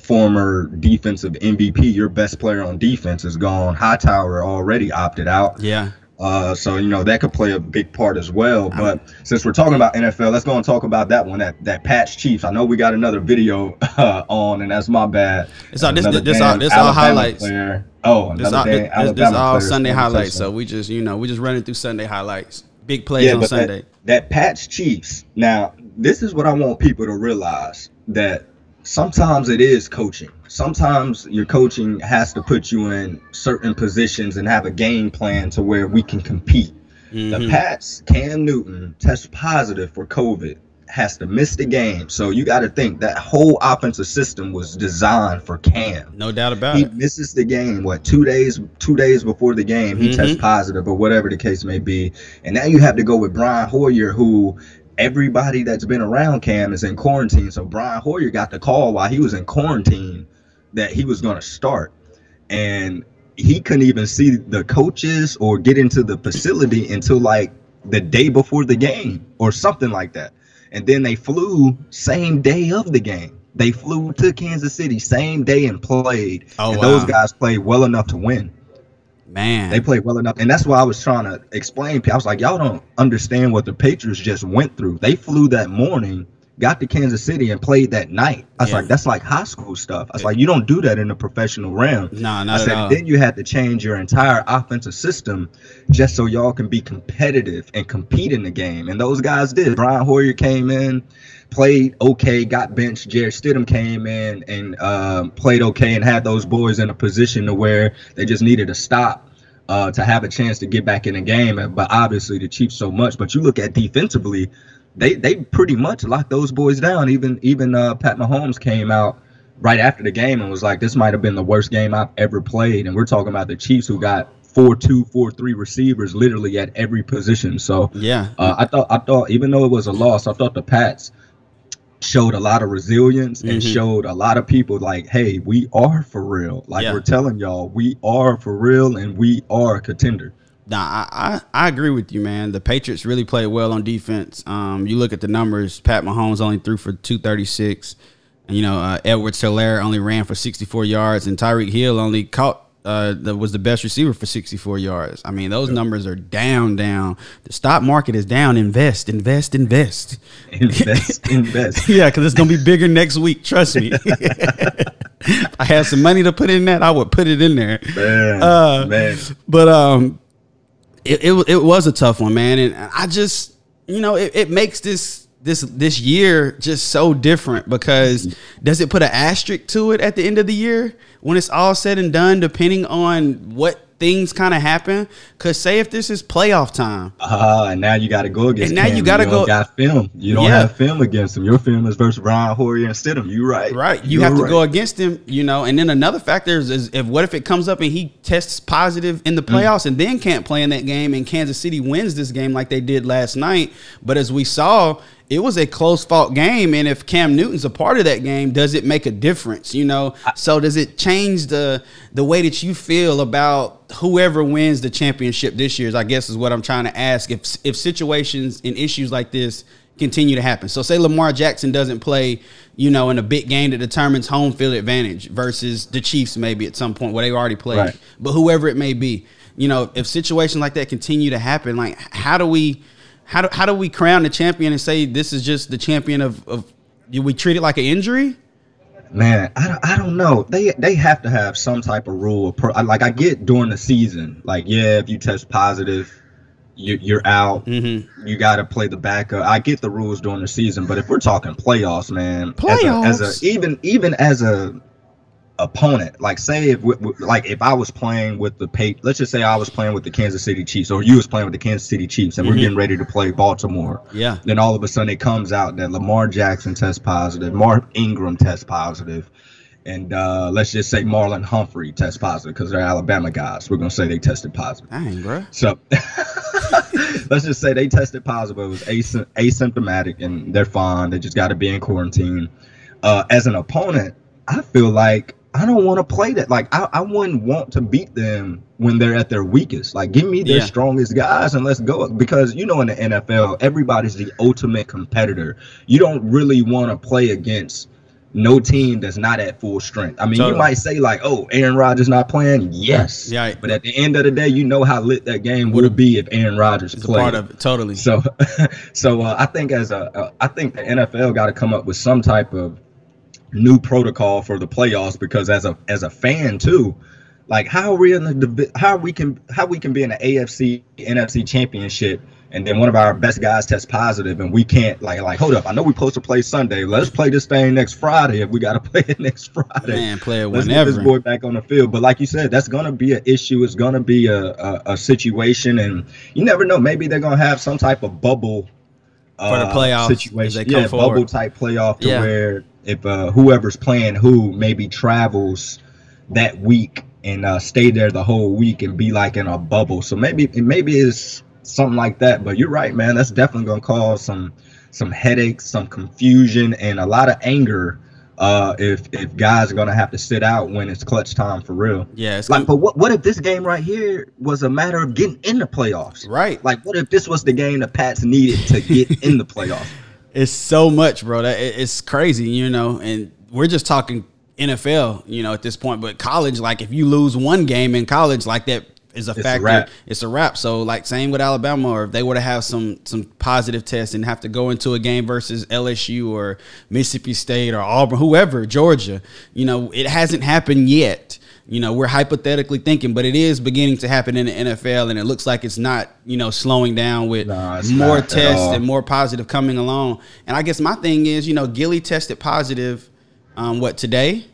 former defensive MVP, your best player on defense is gone. Hightower already opted out. Yeah. Uh, so you know that could play a big part as well. But since we're talking about NFL, let's go and talk about that one. That that Pats Chiefs. I know we got another video uh, on, and that's my bad. It's all- this- Another this all- this all highlights. Player. Oh, This all, this, this, all Sunday highlights. So we just, you know, we just running through Sunday highlights. Big plays yeah, on Sunday. that, that Pats Chiefs. Now this is what I want people to realize that sometimes it is coaching. Sometimes your coaching has to put you in certain positions and have a game plan to where we can compete. Mm-hmm. The Pats, Cam Newton test positive for COVID, has to miss the game. So you got to think that whole offensive system was designed for Cam. No doubt about he it. He misses the game. What two days? Two days before the game, he mm-hmm. tests positive or whatever the case may be. And now you have to go with Brian Hoyer, who everybody that's been around Cam is in quarantine. So Brian Hoyer got the call while he was in quarantine that he was going to start. And he couldn't even see the coaches or get into the facility until like the day before the game or something like that. And then they flew same day of the game. They flew to Kansas City same day and played. Oh, and wow. those guys played well enough to win. Man, they played well enough, and that's why I was trying to explain. I was like, y'all don't understand what the Patriots just went through. They flew that morning, got to Kansas City, and played that night. I was yeah. like, that's like high school stuff. I was yeah. like, you don't do that in the professional realm. No, not I said. Then you had to change your entire offensive system just so y'all can be competitive and compete in the game. And those guys did. Brian Hoyer came in played okay, got benched. Jarrett Stidham came in and um, played okay and had those boys in a position to where they just needed to stop uh, to have a chance to get back in the game. But obviously the Chiefs so much. But you look at defensively, they they pretty much locked those boys down. Even even uh, Pat Mahomes came out right after the game and was like, "This might have been the worst game I've ever played." And we're talking about the Chiefs who got four two, four three receivers literally at every position. So yeah, uh, I thought I thought even though it was a loss, I thought the Pats showed a lot of resilience and mm-hmm. showed a lot of people like, hey, we are for real. Like yeah. we're telling y'all, we are for real and we are a contender. Nah, I, I, I, agree with you, man. The Patriots really played well on defense. Um, you look at the numbers. Pat Mahomes only threw for two thirty six. And, you know, uh, Edwards-Helaire only ran for sixty four yards, and Tyreek Hill only caught uh, that was the best receiver for 64 yards. I mean, those numbers are down, down. The stock market is down. Invest, invest, invest. Invest, invest. yeah, because it's going to be bigger next week. Trust me. I had some money to put in that, I would put it in there. Man, uh, man. But um, it, it, it was a tough one, man. And I just, you know, it, it makes this this this year just so different because does it put an asterisk to it at the end of the year when it's all said and done depending on what things kind of happen because say if this is playoff time uh and now you got to go against and now Cam. you got to go got film you don't yeah. have film against him your film is versus Ryan Hoyer and Stidham you right right you You're have to right. go against him you know and then another factor is, is, if what if it comes up and he tests positive in the mm. playoffs mm. and then can't play in that game and Kansas City wins this game like they did last night but as we saw it was a close fought game and if cam newton's a part of that game does it make a difference you know? So does it change the the way that you feel about whoever wins the championship this year i guess is what i'm trying to ask. If if situations and issues like this continue to happen. So say lamar jackson doesn't play you know in a big game that determines home field advantage versus the chiefs maybe at some point where they already played. Right. but whoever it may be you know if situations like that continue to happen like how do we how do, how do we crown the champion and say this is just the champion of, of do we treat it like an injury? Man, I, I don't know. They they have to have some type of rule. Like I get during the season, like yeah, if you test positive, you, you're out. Mm-hmm. You got to play the backup. I get the rules during the season, but if we're talking playoffs, man, playoffs, as a, as a even even as a opponent. Like say if like if I was playing with the pay, let's just say I was playing with the Kansas City Chiefs, or you was playing with the Kansas City Chiefs, and mm-hmm. we're getting ready to play Baltimore. Yeah. Then all of a sudden it comes out that Lamar Jackson tests positive, Mark Ingram tests positive, and uh, let's just say Marlon Humphrey tests positive because they're Alabama guys. We're gonna say they tested positive. Dang, bro. So let's just say they tested positive. It was asymptomatic, and they're fine. They just got to be in quarantine. Uh, as an opponent, I feel like I don't want to play that. Like I, I wouldn't want to beat them when they're at their weakest. Like give me their yeah. strongest guys and let's go. Because you know in the NFL, everybody's the ultimate competitor. You don't really want to play against no team that's not at full strength. I mean, totally. you might say like, "Oh, Aaron Rodgers not playing." Yes, yeah. But at the end of the day, you know how lit that game would be if Aaron Rodgers played. part of it, totally. So, so uh, I think as a, uh, I think the NFL got to come up with some type of new protocol for the playoffs because as a as a fan too, like how are we in the how we can how we can be in the AFC NFC championship and then one of our best guys tests positive, and we can't like like hold up. I know we're supposed to play Sunday. Let's play this thing next Friday if we got to play it next Friday. Man, play it Let's whenever. get this boy back on the field. But like you said, that's gonna be an issue. It's gonna be a, a, a situation, and you never know. Maybe they're gonna have some type of bubble For the uh, playoffs, as situation. yeah, forward. bubble type playoff to Yeah. where if uh, whoever's playing who maybe travels that week and uh, stay there the whole week and be like in a bubble. So maybe maybe it's something like that. But you're right, man. That's definitely gonna cause some some headaches, some confusion, and a lot of anger. Uh, if if guys are gonna have to sit out when it's clutch time for real. Yeah, it's Like, but what what if this game right here was a matter of getting in the playoffs? right. Like, what if this was the game the Pats needed to get in the playoffs? It's so much, bro. That it's crazy, you know. And we're just talking NFL, you know, at this point. But college, like if you lose one game in college, like that is a a factor. wrap. It's a wrap. So like same with Alabama, or if they were to have some some positive tests and have to go into a game versus LSU or Mississippi State or Auburn, whoever, Georgia, you know, it hasn't happened yet. You know, we're hypothetically thinking, but it is beginning to happen in the NFL, and it looks like it's not, you know, slowing down with it's more tests and more positive coming along. And I guess my thing is, you know, Gilly tested positive, um, what today?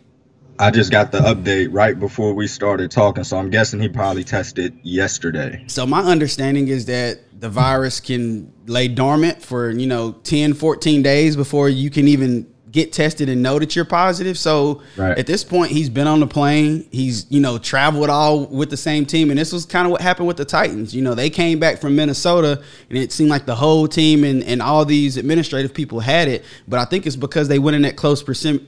I just got the update right before we started talking, so I'm guessing he probably tested yesterday. So my understanding is that the virus can lay dormant for, you know, 10, 14 days before you can even get tested and know that you're positive. So Right. at this point, he's been on the plane. He's, you know, traveled all with the same team. And this was kind of what happened with the Titans. You know, they came back from Minnesota and it seemed like the whole team and, and all these administrative people had it. But I think it's because they went in that close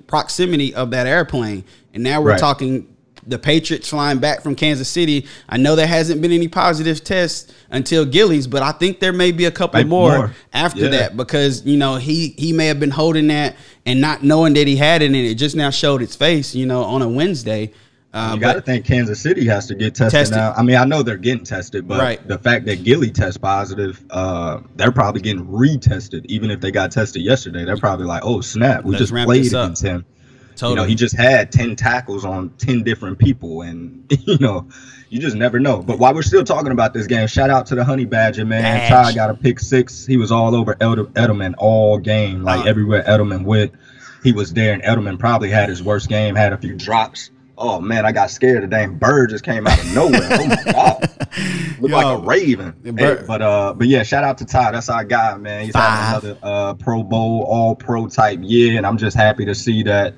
proximity of that airplane. And now we're Right. talking the Patriots flying back from Kansas City. I know there hasn't been any positive tests until Gillies, but I think there may be a couple Maybe more, more. after Yeah. that because you know he he may have been holding that and not knowing that he had it, and it just now showed its face. You know, on a Wednesday. Uh, you got to think Kansas City has to get tested, Tested. now. I mean, I know they're getting tested, but Right. the fact that Gilly tests positive, uh, they're probably getting retested. Even if they got tested yesterday, they're probably like, "Oh snap, we Let's just played this up." against him." Totally. You know, he just had 10 tackles on 10 different people. And, you know, you just never know. But while we're still talking about this game, shout out to the Honey Badger, man. Badge. Ty got a pick six. He was all over Ed- Edelman all game. Like Uh. everywhere Edelman went, he was there. And Edelman probably had his worst game, had a few drops. Oh, man, I got scared. The damn bird just came out of nowhere. oh, my God. Looked like a raven. Hey, but uh, but yeah, shout out to Ty. That's our guy, man. He's Five. having another uh Pro Bowl, All Pro type year, and I'm just happy to see that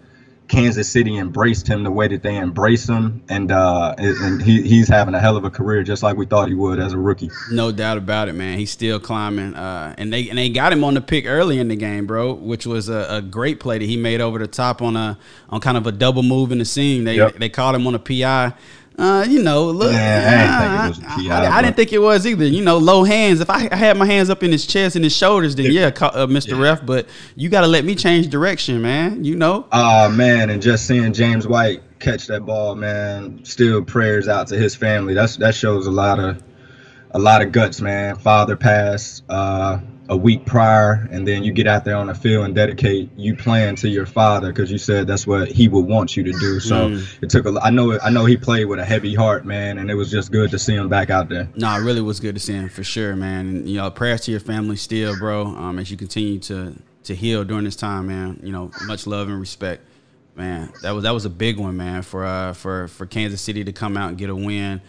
Kansas City embraced him the way that they embrace him, and uh, and he, he's having a hell of a career, just like we thought he would as a rookie. No doubt about it, man. He's still climbing, uh, and they and they got him on the pick early in the game, bro, which was a, a great play that he made over the top on a on kind of a double move in the seam. They Yep. they caught him on a PI. Uh, you know, look, Yeah, I didn't think it was a I, I didn't think it was either. You know, low hands. If I, I had my hands up in his chest and his shoulders, then yeah, uh, Mr. Yeah. Ref. But you got to let me change direction, man. You know, Oh man, and just seeing James White catch that ball, man. Still prayers out to his family. That's that shows a lot of a lot of guts, man. Father passed uh, a week prior, and then you get out there on the field and dedicate you playing to your father because you said that's what he would want you to do. So Mm. it took a. I know. I know he played with a heavy heart, man, and it was just good to see him back out there. No, it really was good to see him for sure, man. And you know, prayers to your family still, bro. Um, as you continue to to heal during this time, man. You know, much love and respect, man. That was that was a big one, man, for uh for for Kansas City to come out and get a win.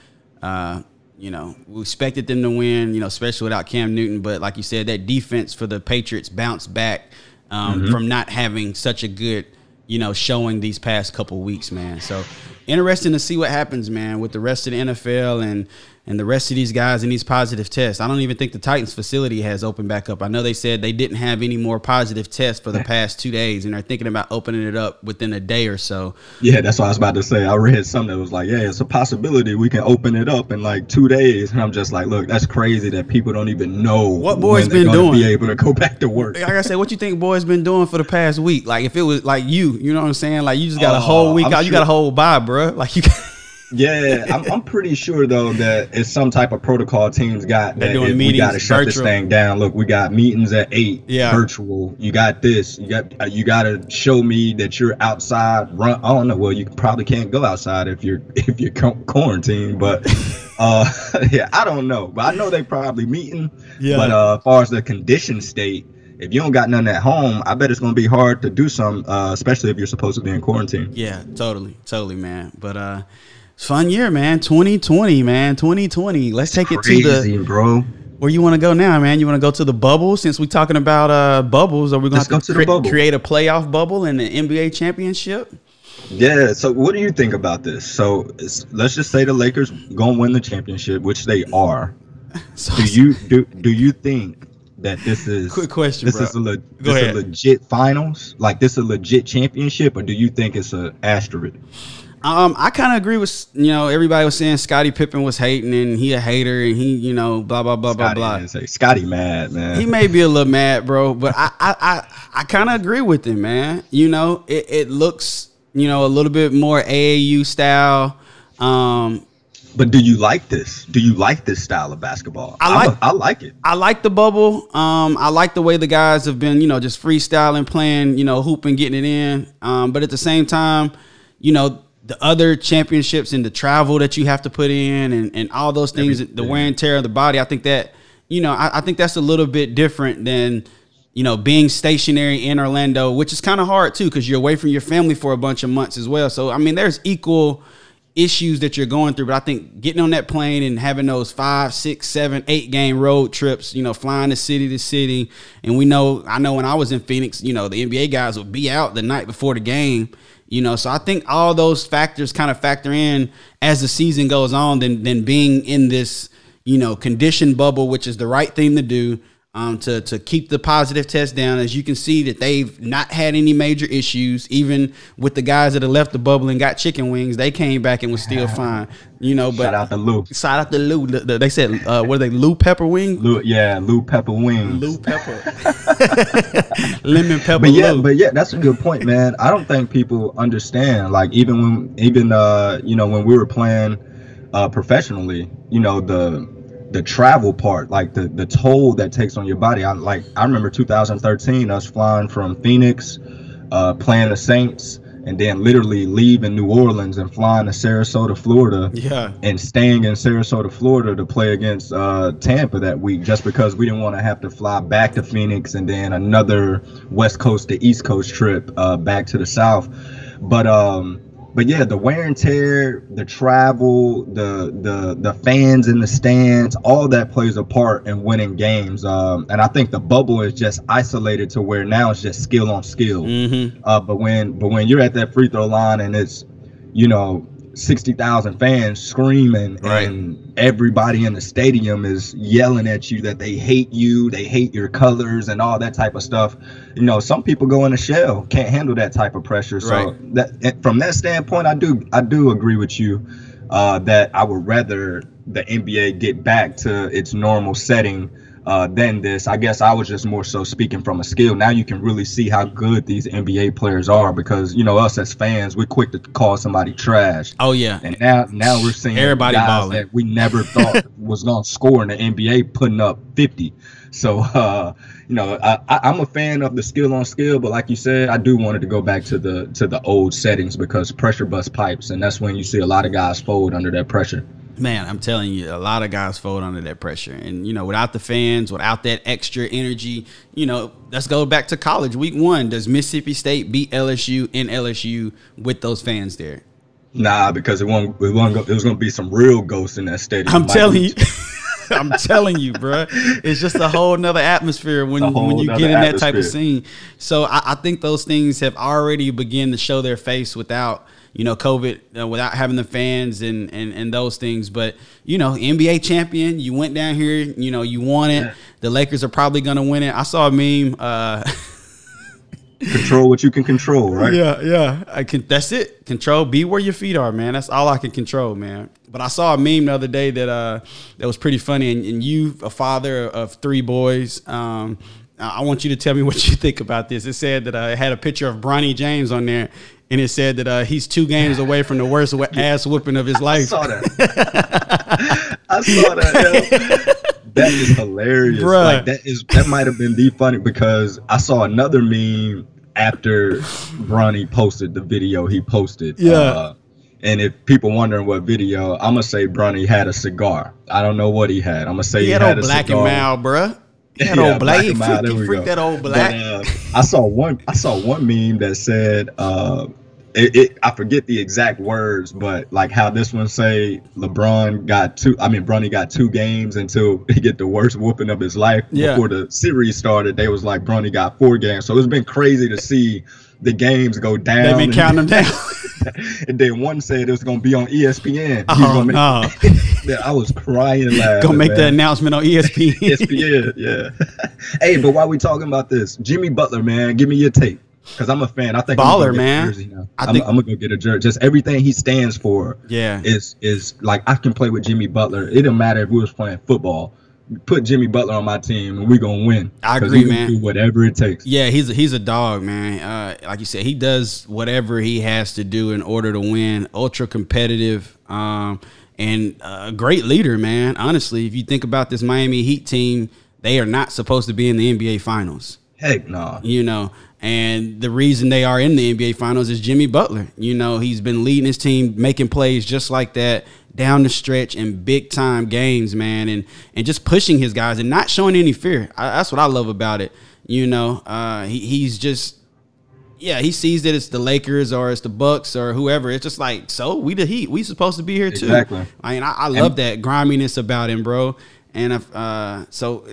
Uh, you know, we expected them to win, you know, especially without Cam Newton. But like you said, that defense for the Patriots bounced back um, from not having such a good, you know, showing these past couple weeks, man. So interesting to see what happens, man, with the rest of the NFL and and the rest of these guys and these positive tests. I don't even think the Titans facility has opened back up. I know they said they didn't have any more positive tests for the past two days, and they're thinking about opening it up within a day or so. Yeah, that's what I was about to say. I read something that was like, "Yeah, it's a possibility we can open it up in like two days," and I'm just like, "Look, that's crazy that people don't even know What boy's been doing? Be able to go back to work." Like I said, what you think boys been doing for the past week? Like if it was like you, you know what I'm saying? Like you just got a Oh, whole uh, week I'm out, you got a whole bye, bro. Like you. Yeah, I'm, I'm pretty sure though that it's some type of protocol teams got They're that doing if we got to shut this thing down. Look, we got meetings at eight, Yeah. virtual. You got this. You got uh, you got to show me that you're outside. Run. I don't know. Well, you probably can't go outside if you're if you're quarantined, but Uh, yeah, I don't know, but I know they probably meeting. Yeah. But uh, as far as the condition state, if you don't got nothing at home, I bet it's gonna be hard to do some, uh, especially if you're supposed to be in quarantine. Yeah, totally, totally, man. But uh, fun year, man. 2020, man. 2020. Let's take it to the Crazy, bro. where you want to go now, man. You want to go to the bubble since we're talking about uh bubbles. Are we going to to the create a playoff bubble in the NBA championship? Yeah. So, what do you think about this? So, it's, let's just say the Lakers gonna win the championship, which they are. So, Do you do do you think that this is Quick question, This bro. is a le- this a legit finals? Like this is a legit championship, or do you think it's a asterisk? Um, I kind of agree with you know everybody was saying Scottie Pippen was hating and he a hater and he you know blah blah blah Scotty, blah blah. say, Scotty mad man. He may be a little mad, bro, but I I I, I kind of agree with him, man. You know, it, it looks you know a little bit more AAU style. Um, But do you like this? Do you like this style of basketball? I like- A, I like it. I like the bubble. Um, I like the way the guys have been, you know, just freestyling, playing, you know, hooping, getting it in. Um, but at the same time, you know, the other championships and the travel that you have to put in and, and all those things, the wear and tear of the body, I think that, you know, I, I think that's a little bit different than, you know, being stationary in Orlando, which is kind of hard too, because you're away from your family for a bunch of months as well. So, I mean, there's equal issues that you're going through. But I think getting on that plane and having those five, six, seven, eight game road trips, you know, flying to city to city. And we know, I know when I was in Phoenix, you know, the NBA guys would be out the night before the game. You know, so I think all those factors kind of factor in as the season goes on than than being in this, you know, condition bubble, which is the right thing to do. Um, to to keep the positive test down, as you can see that they've not had any major issues, even with the guys that have left the bubble and got chicken wings, they came back and was still fine, you know. But Shout out to Lou. shout out to Lou. The- the- They said, uh, what are they? Lou Pepper Wing, Lou, yeah, Lou Pepper Wings. Lou Pepper, lemon pepper. but yeah, Lou. but yeah, that's a good point, man. I don't think people understand. Like even when, even uh, you know, when we were playing uh, professionally, you know, the the travel part, like the the toll that takes on your body. I like I remember 2013, us flying from Phoenix, uh, playing the Saints, and then literally leaving New Orleans and flying to Sarasota, Florida. yeah, and staying in Sarasota, Florida to play against uh, Tampa that week just because we didn't want to have to fly back to Phoenix and then another West Coast to East Coast trip uh, back to the South. But um, but yeah, the wear and tear, the travel, the the the fans in the stands, all that plays a part in winning games. Um, and I think the bubble is just isolated to where now it's just skill on skill. mm-hmm. Uh, but when but when you're at that free throw line and it's you know sixty thousand fans screaming Right. and everybody in the stadium is yelling at you that they hate you, they hate your colors and all that type of stuff. You know, some people go in a shell, can't handle that type of pressure. So Right. that from that standpoint, I do I do agree with you uh, that I would rather the NBA get back to its normal setting uh, than this. I guess I was just more so speaking from a skill. Now you can really see how good these NBA players are because you know us as fans, we're quick to call somebody trash. Oh yeah, And now, now we're seeing Everybody guys balling. that we never thought was gonna score in the NBA putting up 50. So, uh, you know, I, I, I'm a fan of the skill on skill, but like you said, I do wanted to go back to the to the old settings because pressure bust pipes, and that's when you see a lot of guys fold under that pressure. Man, I'm telling you, a lot of guys fold under that pressure, and you know, without the fans, without that extra energy, you know, let's go back to college. Week one, does Mississippi State beat LSU in LSU with those fans there? Nah, because it won't. It won't. Go, it was gonna be some real ghosts in that stadium. I'm Like, telling you. I'm telling you, bro. It's just a whole nother atmosphere when, when you get in that type of scene. So I, I think those things have already begun to show their face without, you know, COVID, uh, without having the fans and, and, and those things. But, you know, NBA champion, you went down here, you know, you won it. Yeah. The Lakers are probably going to win it. I saw a meme. Uh, Control what you can control, right? Yeah, yeah. I can. That's it. Control. Be where your feet are, man. That's all I can control, man. But I saw a meme the other day that uh that was pretty funny. And, and you, a father of three boys, um, I I want you to tell me what you think about this. It said that uh, it had a picture of Bronny James on there, and it said that uh, he's two games away from the worst ass whooping of his life. I saw that. I saw that. That is hilarious. Bruh. Like that is that might have been the funny because I saw another meme after Bronny posted the video he posted. Yeah. Uh, And if people wondering what video, I'm gonna say Bronny had a cigar. I don't know what he had. I'm gonna say He he, had had a black cigar. and mild, bruh. That Yeah, old black black. and mild, Freak that old But, black. uh, I saw one. I saw one meme that said, uh, it, it, I forget the exact words, but like how this one say LeBron got two. I mean, Bronny got two games until he get the worst whooping of his life. Yeah. Before the series started, they was like Bronny got four games. So it's been crazy to see the games go down. They've been counting them down. and then one said it was gonna be on ESPN. Oh, uh-huh, make, no. Uh-huh. Yeah, I was crying laughing. Gonna make the announcement on ESPN. ESPN, yeah. hey, but while we talking about this, Jimmy Butler, man, give me your take. Cause I'm a fan. I think Baller, gonna go get a man. jersey now. I I'm, think- I'm gonna go get a jersey. Just everything he stands for yeah. is is like I can play with Jimmy Butler. It don't matter if we was playing football. Put Jimmy Butler on my team and we gonna win. I agree, man. Do whatever it takes. Yeah, he's a, he's a dog, man. Uh, like you said, he does whatever he has to do in order to win. Ultra competitive, um, and a great leader, man. Honestly, if you think about this Miami Heat team, they are not supposed to be in the NBA Finals. Heck no. You know, and the reason they are in the NBA Finals is Jimmy Butler. You know, he's been leading his team, making plays just like that down the stretch in big time games, man, and and just pushing his guys and not showing any fear. I, that's what I love about it. You know, uh, he, he's just. Yeah, he sees that it's the Lakers or it's the Bucks or whoever. It's just like, so we the Heat. We supposed to be here too. Exactly. I mean, I, I love that griminess about him, bro. And if, uh, so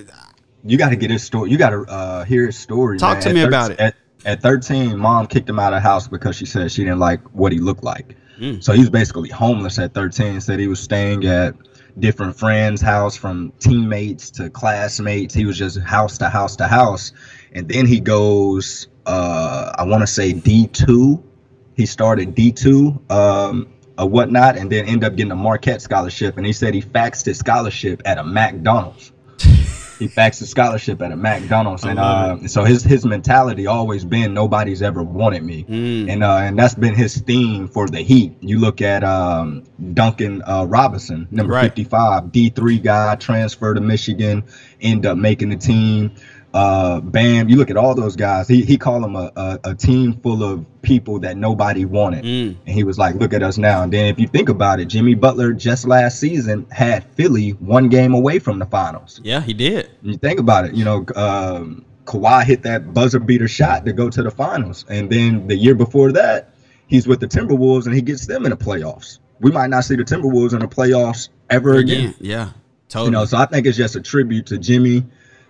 You got to get his story. You got to uh, hear his story. Talk man. to me thir- about it. At, at 13, mom kicked him out of the house because she said she didn't like what he looked like. Mm. So he was basically homeless at 13. Said he was staying at different friends' house, from teammates to classmates. He was just house to house to house, and then he goes. Uh, I want to say D2. He started D2. Um, or whatnot, and then end up getting a Marquette scholarship. And he said he faxed his scholarship at a McDonald's he faxed a scholarship at a McDonald's, and uh, so his his mentality always been nobody's ever wanted me, Mm. and uh, and that's been his theme for the Heat. You look at um, Duncan uh, Robinson, number Right. fifty five, D three guy, transfer to Michigan, end up making the team. Uh, Bam, you look at all those guys. He he called them a, a a team full of people that nobody wanted. Mm. And he was like, look at us now. And then if you think about it, Jimmy Butler just last season had Philly one game away from the finals. yeah, he did. You think about it, you know, um, Kawhi hit that buzzer beater shot to go to the finals. And then the year before that, he's with the Timberwolves and he gets them in the playoffs. We might not see the Timberwolves in the playoffs ever again. Again, yeah, totally. You know, so I think it's just a tribute to Jimmy,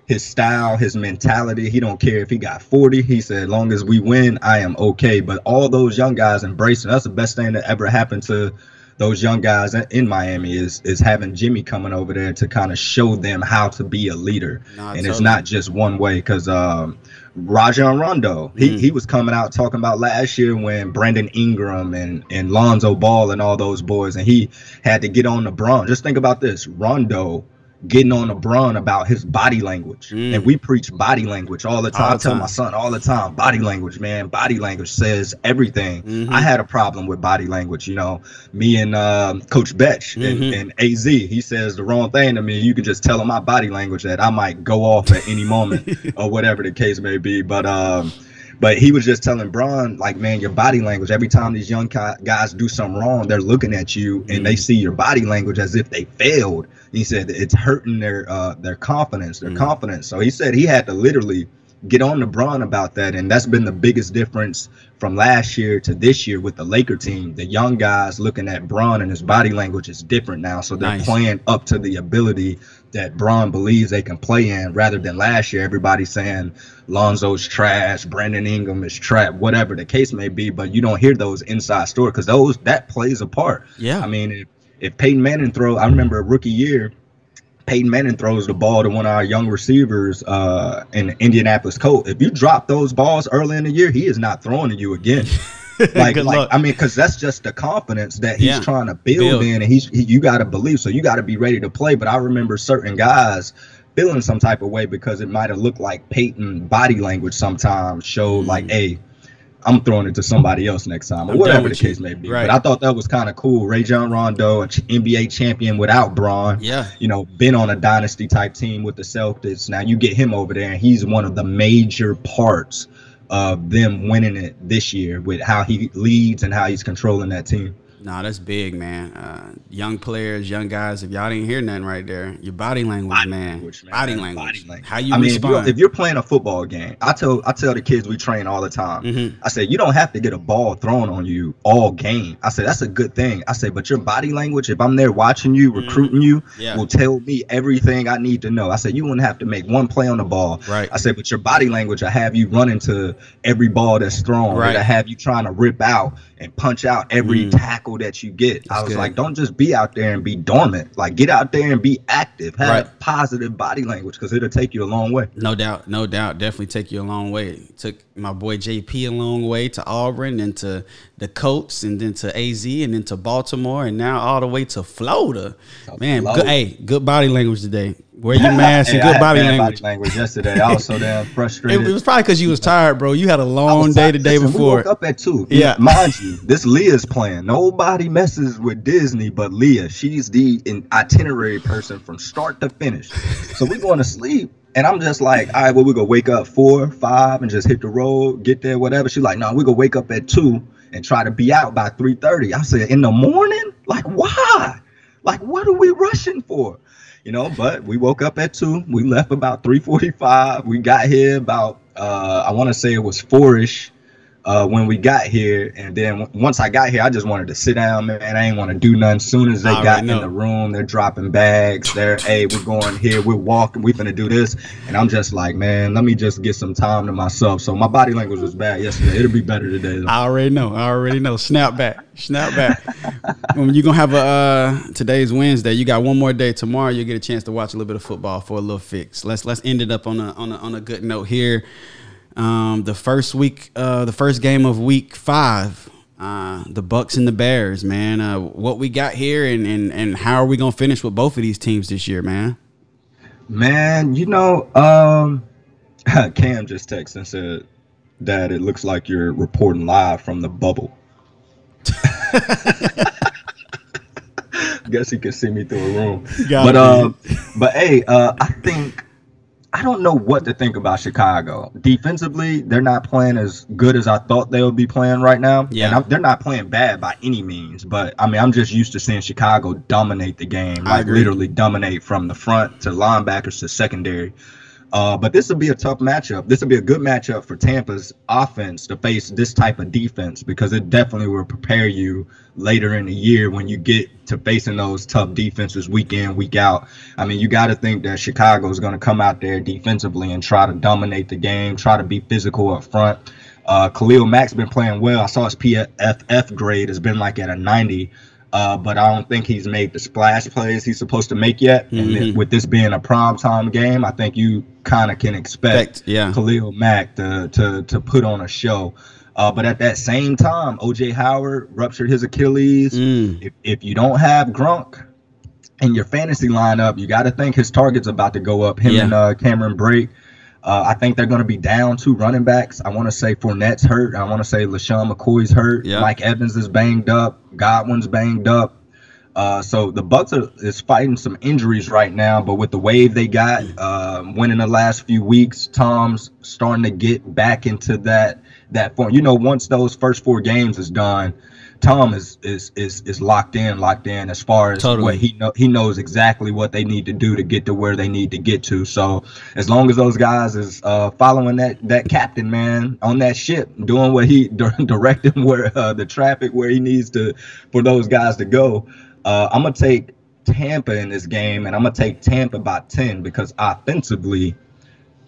his style, his mentality. He don't care if he got 40. He said, as long as we win, I am okay. But all those young guys embracing that's the best thing that ever happened to those young guys in- Miami is is having Jimmy coming over there to kind of show them how to be a leader. Nah, and it's not just one way because um Rajon Rondo, he, Mm. he was coming out talking about last year when Brandon Ingram and, and Lonzo Ball and all those boys, and he had to get on LeBron. Just think about this Rondo getting on LeBron about his body language. Mm. And we preach body language all the time. All the I tell my son all the time, body language, man. Body language says everything. Mhm. I had a problem with body language, you know. Me and um, Coach Betch and, Mhm. and AZ, he says the wrong thing to me. You can just tell him my body language that I might go off at any moment or whatever the case may be. But um, but he was just telling Bron, like, man, your body language. Every time these young guys do something wrong, they're looking at you and they see your body language as if they failed. He said it's hurting their uh, their confidence, their Mhm. confidence. So he said he had to literally get on to Bron about that, and that's been the biggest difference from last year to this year with the Laker team. The young guys looking at Bron and his body language is different now, so they're Nice. playing up to the ability that Bron believes they can play in, rather than last year everybody saying Lonzo's trash, Brandon Ingram is trash, whatever the case may be. But you don't hear those inside stories because those that plays a part. yeah, I mean, if, if Peyton Manning throw, I remember a rookie year, Peyton Manning throws the ball to one of our young receivers uh, in Indianapolis Colt. If you drop those balls early in the year, he is not throwing to you again. Like, Good like luck. I mean, because that's just the confidence that he's Yeah. trying to build, Build. in, and he's he, you got to believe. So you got to be ready to play. But I remember certain guys feeling some type of way because it might have looked like Peyton body language sometimes showed like, Mhm. hey, I'm throwing it to somebody else next time, or I'm whatever the you. case may be. Right. But I thought that was kind of cool. Rajon Rondo, a ch- NBA champion without Bron, yeah, you know, been on a dynasty type team with the Celtics. Now you get him over there, and he's one of the major parts of them winning it this year with how he leads and how he's controlling that team. Nah, that's big, man. Uh, young players, young guys. If y'all didn't hear nothing right there, your body language, Body man. language, man. Body Body language. language. How you I mean, if respond? you're, if you're playing a football game, I tell I tell the kids we train all the time. Mhm. I say you don't have to get a ball thrown on you all game. I say that's a good thing. I say, but your body language, if I'm there watching you, recruiting you, Mm-hmm. Yeah. will tell me everything I need to know. I said you wouldn't have to make one play on the ball. Right. I said, but your body language, I have you running to every ball that's thrown. Right. Right. I have you trying to rip out and punch out every Mm. tackle that you get. I was good. like, don't just be out there and be dormant. Like get out there and be active. Have Right. positive body language because it'll take you a long way. No doubt, no doubt. Definitely take you a long way. Took my boy JP a long way to Auburn and to the Colts and then to AZ and then to Baltimore and now all the way to Florida. Man, hey, good body language today. Wear your mask and I good body language. language yesterday. I was so damn frustrated. it was probably because you was tired, bro. You had a long day the day Listen, We before. woke up at two. Yeah. mind you, this Leah's plan. Nobody messes with Disney but Leah. She's the itinerary person from start to finish. So we going to sleep, and I'm just like, all right, well we gonna wake up four, five, and just hit the road, get there, whatever. She's like, no, we gonna wake up at two and try to be out by three thirty. I said, in the morning, like why? Like what are we rushing for? You know, but we woke up at two. We left about three forty-five. We got here about uh, I want to say it was four-ish uh, when we got here, and then w- once I got here, I just wanted to sit down, man. I ain't want to do nothing. Soon as they I got in know. the room, they're dropping bags. They're, hey, we're going here, we're walking, We're going to do this, and I'm just like, man, let me just get some time to myself. So my body language was bad yesterday. It'll be better today. Though. I already know. I already know. Snap back. Snap back. um, you're gonna have a uh, today's Wednesday. You got one more day. Tomorrow you'll get a chance to watch a little bit of football for a little fix. Let's let's end it up on a on a on a good note here. Um, the first week, uh, the first game of week five. Uh, the Bucks and the Bears, man. Uh, what we got here, and, and and how are we gonna finish with both of these teams this year, man? Man, you know, um, Cam just texted and said that it looks like you're reporting live from the bubble. Guess he could see me through a room. But uh, but hey, uh, I think I don't know what to think about Chicago. Defensively, they're not playing as good as I thought they would be playing right now. Yeah. they're not playing bad by any means. But I mean, I'm just used to seeing Chicago dominate the game, I like agree. literally dominate from the front to linebackers to secondary. Uh, but this will be a tough matchup. This will be a good matchup for Tampa's offense to face this type of defense because it definitely will prepare you later in the year when you get to facing those tough defenses week in, week out. I mean, you got to think that Chicago is going to come out there defensively and try to dominate the game, try to be physical up front. Uh, Khalil Mack's been playing well. I saw his PFF grade has been like at a 90. Uh, but I don't think he's made the splash plays he's supposed to make yet. And Mhm. then with this being a prime time game, I think you kind of can expect Expect, yeah. Khalil Mack to to to put on a show. Uh, but at that same time, OJ Howard ruptured his Achilles. Mm. If, if you don't have Gronk in your fantasy lineup, you got to think his target's about to go up. Him Yeah. and uh, Cameron Brate. Uh, I think they're going to be down two running backs. I want to say Fournette's hurt. I want to say LeSean McCoy's hurt. Yeah. Mike Evans is banged up. Godwin's banged up. Uh, so the Bucks are is fighting some injuries right now, but with the wave they got, um, winning the last few weeks, Tom's starting to get back into that that form. You know, once those first four games is done, Tom is is is is locked in, locked in as far as Totally. what he know. He knows exactly what they need to do to get to where they need to get to. So as long as those guys is uh, following that that captain man on that ship, doing what he directing where uh, the traffic where he needs to for those guys to go. Uh, I'm gonna take Tampa in this game, and I'm gonna take Tampa by ten because offensively,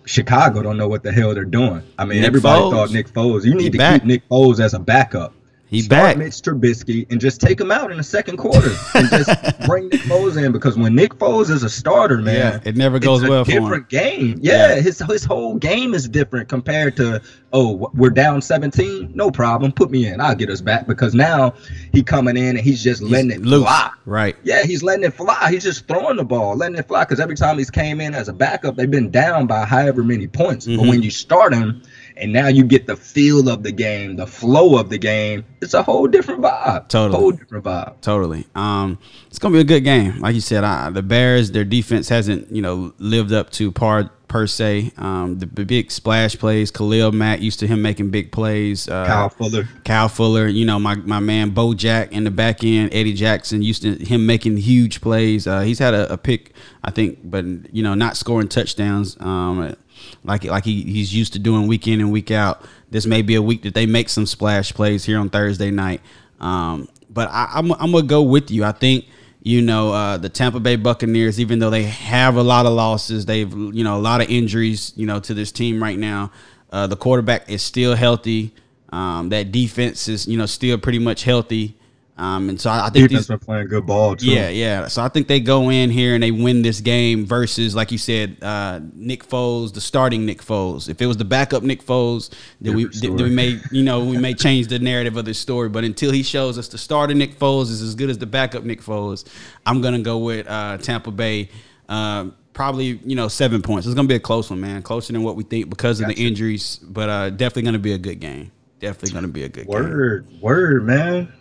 Chicago don't know what the hell they're doing. I mean, Nick everybody Foles. thought Nick Foles. You He need to back. keep Nick Foles as a backup. He Start back. Mitch Trubisky and just take him out in the second quarter and just bring Nick Foles in because when Nick Foles is a starter, man, Yeah, it never goes well for him. different game. Yeah, Yeah. his his whole game is different compared to oh we're down 17, no problem, put me in, I'll get us back because now he coming in and he's just letting it Loose. fly. Right. Yeah, he's letting it fly. He's just throwing the ball, letting it fly. Because every time he's came in as a backup, they've been down by however many points. But Mhm. when you start him, and now you get the feel of the game, the flow of the game, it's a whole different vibe. Totally. whole different vibe. Totally. Um, it's gonna be a good game. Like you said, the Bears, their defense hasn't, you know, lived up to par per se. Um, the, the big splash plays. Khalil Mack used to him making big plays. Uh, Kyle Fuller. Kyle Fuller, you know my, my man Bo Jack in the back end. Eddie Jackson used to him making huge plays. Uh, he's had a, a, pick, I think, but you know not scoring touchdowns um, like like he, he's used to doing week in and week out. This may be a week that they make some splash plays here on Thursday night. Um, but I, I'm I'm gonna go with you. I think you know uh, the Tampa Bay Buccaneers, even though they have a lot of losses, they've you know a lot of injuries, you know, to this team right now. Uh, the quarterback is still healthy. Um, that defense is you know still pretty much healthy. Um, and so I, I think defense these, been playing good ball too. Yeah, yeah. So I think they go in here and they win this game versus, like you said, uh, Nick Foles, the starting Nick Foles. If it was the backup Nick Foles, then we then we may you know we may change the narrative of this story. But until he shows us the starter Nick Foles is as good as the backup Nick Foles, I'm gonna go with uh, Tampa Bay. Uh, probably you know seven points. It's gonna be a close one, man. Closer than what we think because of the injuries, but uh, definitely gonna be a good game. Definitely gonna be a good word, game. Word, word, man.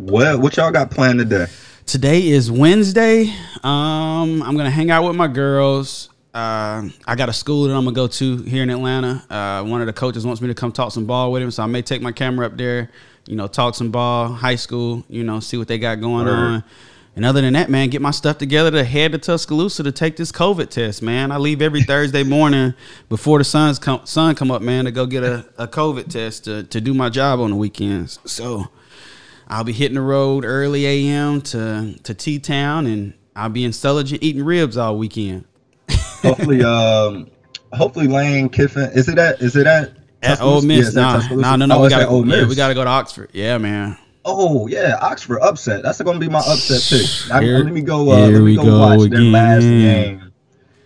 What what y'all got planned today? Today is Wednesday. Um, I'm gonna hang out with my girls. Uh, I got a school that I'm gonna go to here in Atlanta. Uh, one of the coaches wants me to come talk some ball with him, so I may take my camera up there. You know, talk some ball, high school. You know, see what they got going on. And other than that, man, get my stuff together to head to Tuscaloosa to take this COVID test, man. I leave every Thursday morning before the sun's come, sun come up, man, to go get a, a COVID test to, to do my job on the weekends. So I'll be hitting the road early a.m. to to T Town, and I'll be in Sulligent eating ribs all weekend. hopefully, um, hopefully Lane Kiffin is it at is it at at Ole Miss? Yeah, nah, nah, no, no, oh, we gotta go. Yeah, we gotta go to Oxford. Yeah, man. Oh yeah, Oxford upset. That's gonna be my upset pick. I, let me go. Uh, let me go, go watch again. their last game,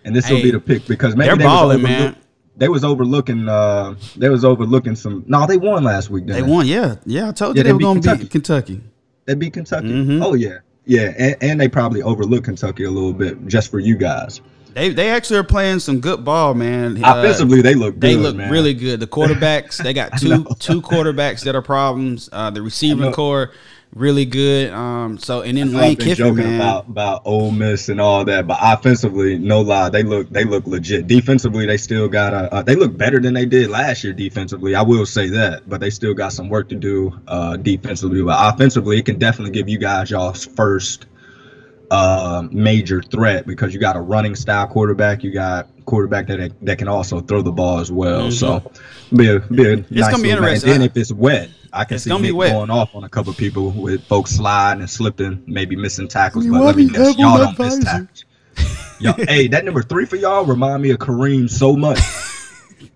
and this will be the pick because maybe they're they balling, man they was overlooking uh they was overlooking some no they won last week they, they won yeah yeah i told you yeah, they, they were gonna kentucky. beat kentucky they beat kentucky mm-hmm. oh yeah yeah and, and they probably overlooked kentucky a little bit just for you guys they they actually are playing some good ball, man. Uh, Offensively, they look good, they look man. really good. The quarterbacks, they got two two quarterbacks that are problems. Uh, the receiving core, really good. Um, so and then Lane Kiffin, man. about about Ole Miss and all that, but offensively, no lie, they look they look legit. Defensively, they still got a uh, they look better than they did last year defensively. I will say that, but they still got some work to do uh, defensively. But offensively, it can definitely give you guys y'all's first uh, major threat because you got a running style quarterback. You got quarterback that that can also throw the ball as well. Mm-hmm. So be a be a it's nice gonna be interesting. And then if it's wet, I can it's see Nick going off on a couple people with folks sliding and slipping, maybe missing tackles. but let me guess, y'all don't miss tackles. y'all, hey, that number three for y'all remind me of Kareem so much.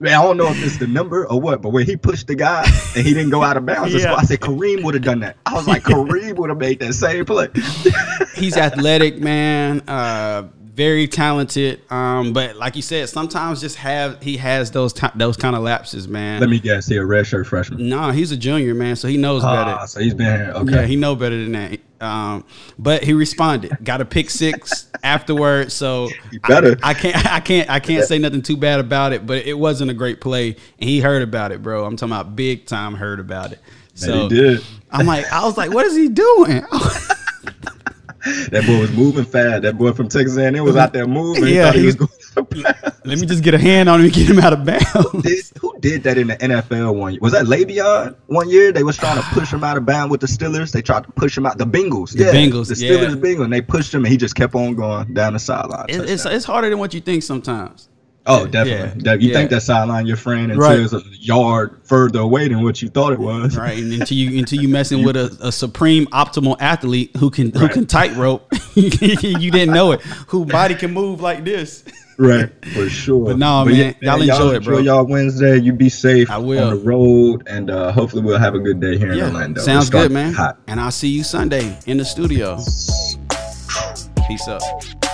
Man, I don't know if it's the number or what, but when he pushed the guy and he didn't go out of bounds, yeah. I said Kareem would have done that. I was like, Kareem would have made that same play. He's athletic, man. Uh, very talented. Um, but like you said, sometimes just have he has those t- those kind of lapses, man. Let me guess, he a redshirt freshman. No, nah, he's a junior, man, so he knows uh, better. So he's been. Okay, yeah, he know better than that. Um, but he responded, got a pick six afterwards. So. I, I, can't, I can't, I can't say nothing too bad about it. But it wasn't a great play, and he heard about it, bro. I'm talking about big time heard about it. So he did. I'm like, I was like, what is he doing? that boy was moving fast. That boy from Texas A&M was out there moving. Yeah, he, he was going Let me just get a hand on him and get him out of bounds. Who did, who did that in the NFL one year? Was that Le'Veon one year? They was trying to push him out of bounds with the Steelers. They tried to push him out. The Bengals. The yeah, Bengals. The Steelers yeah. Bengals. And they pushed him and he just kept on going down the sideline. It, it's, it's harder than what you think sometimes. Oh, definitely. Yeah. You yeah. think that sideline your friend until right. it's a yard further away than what you thought it was. Right, and until you until you messing with a, a supreme optimal athlete who can who can tightrope, you didn't know it. Who body can move like this. Right, for sure. But no, but man, yeah, y'all, enjoy y'all it, bro. Enjoy y'all Wednesday. You be safe. I will on the road, and uh, hopefully we'll have a good day here in Orlando. Sounds good, man. Hot. And I'll see you Sunday in the studio. Peace up.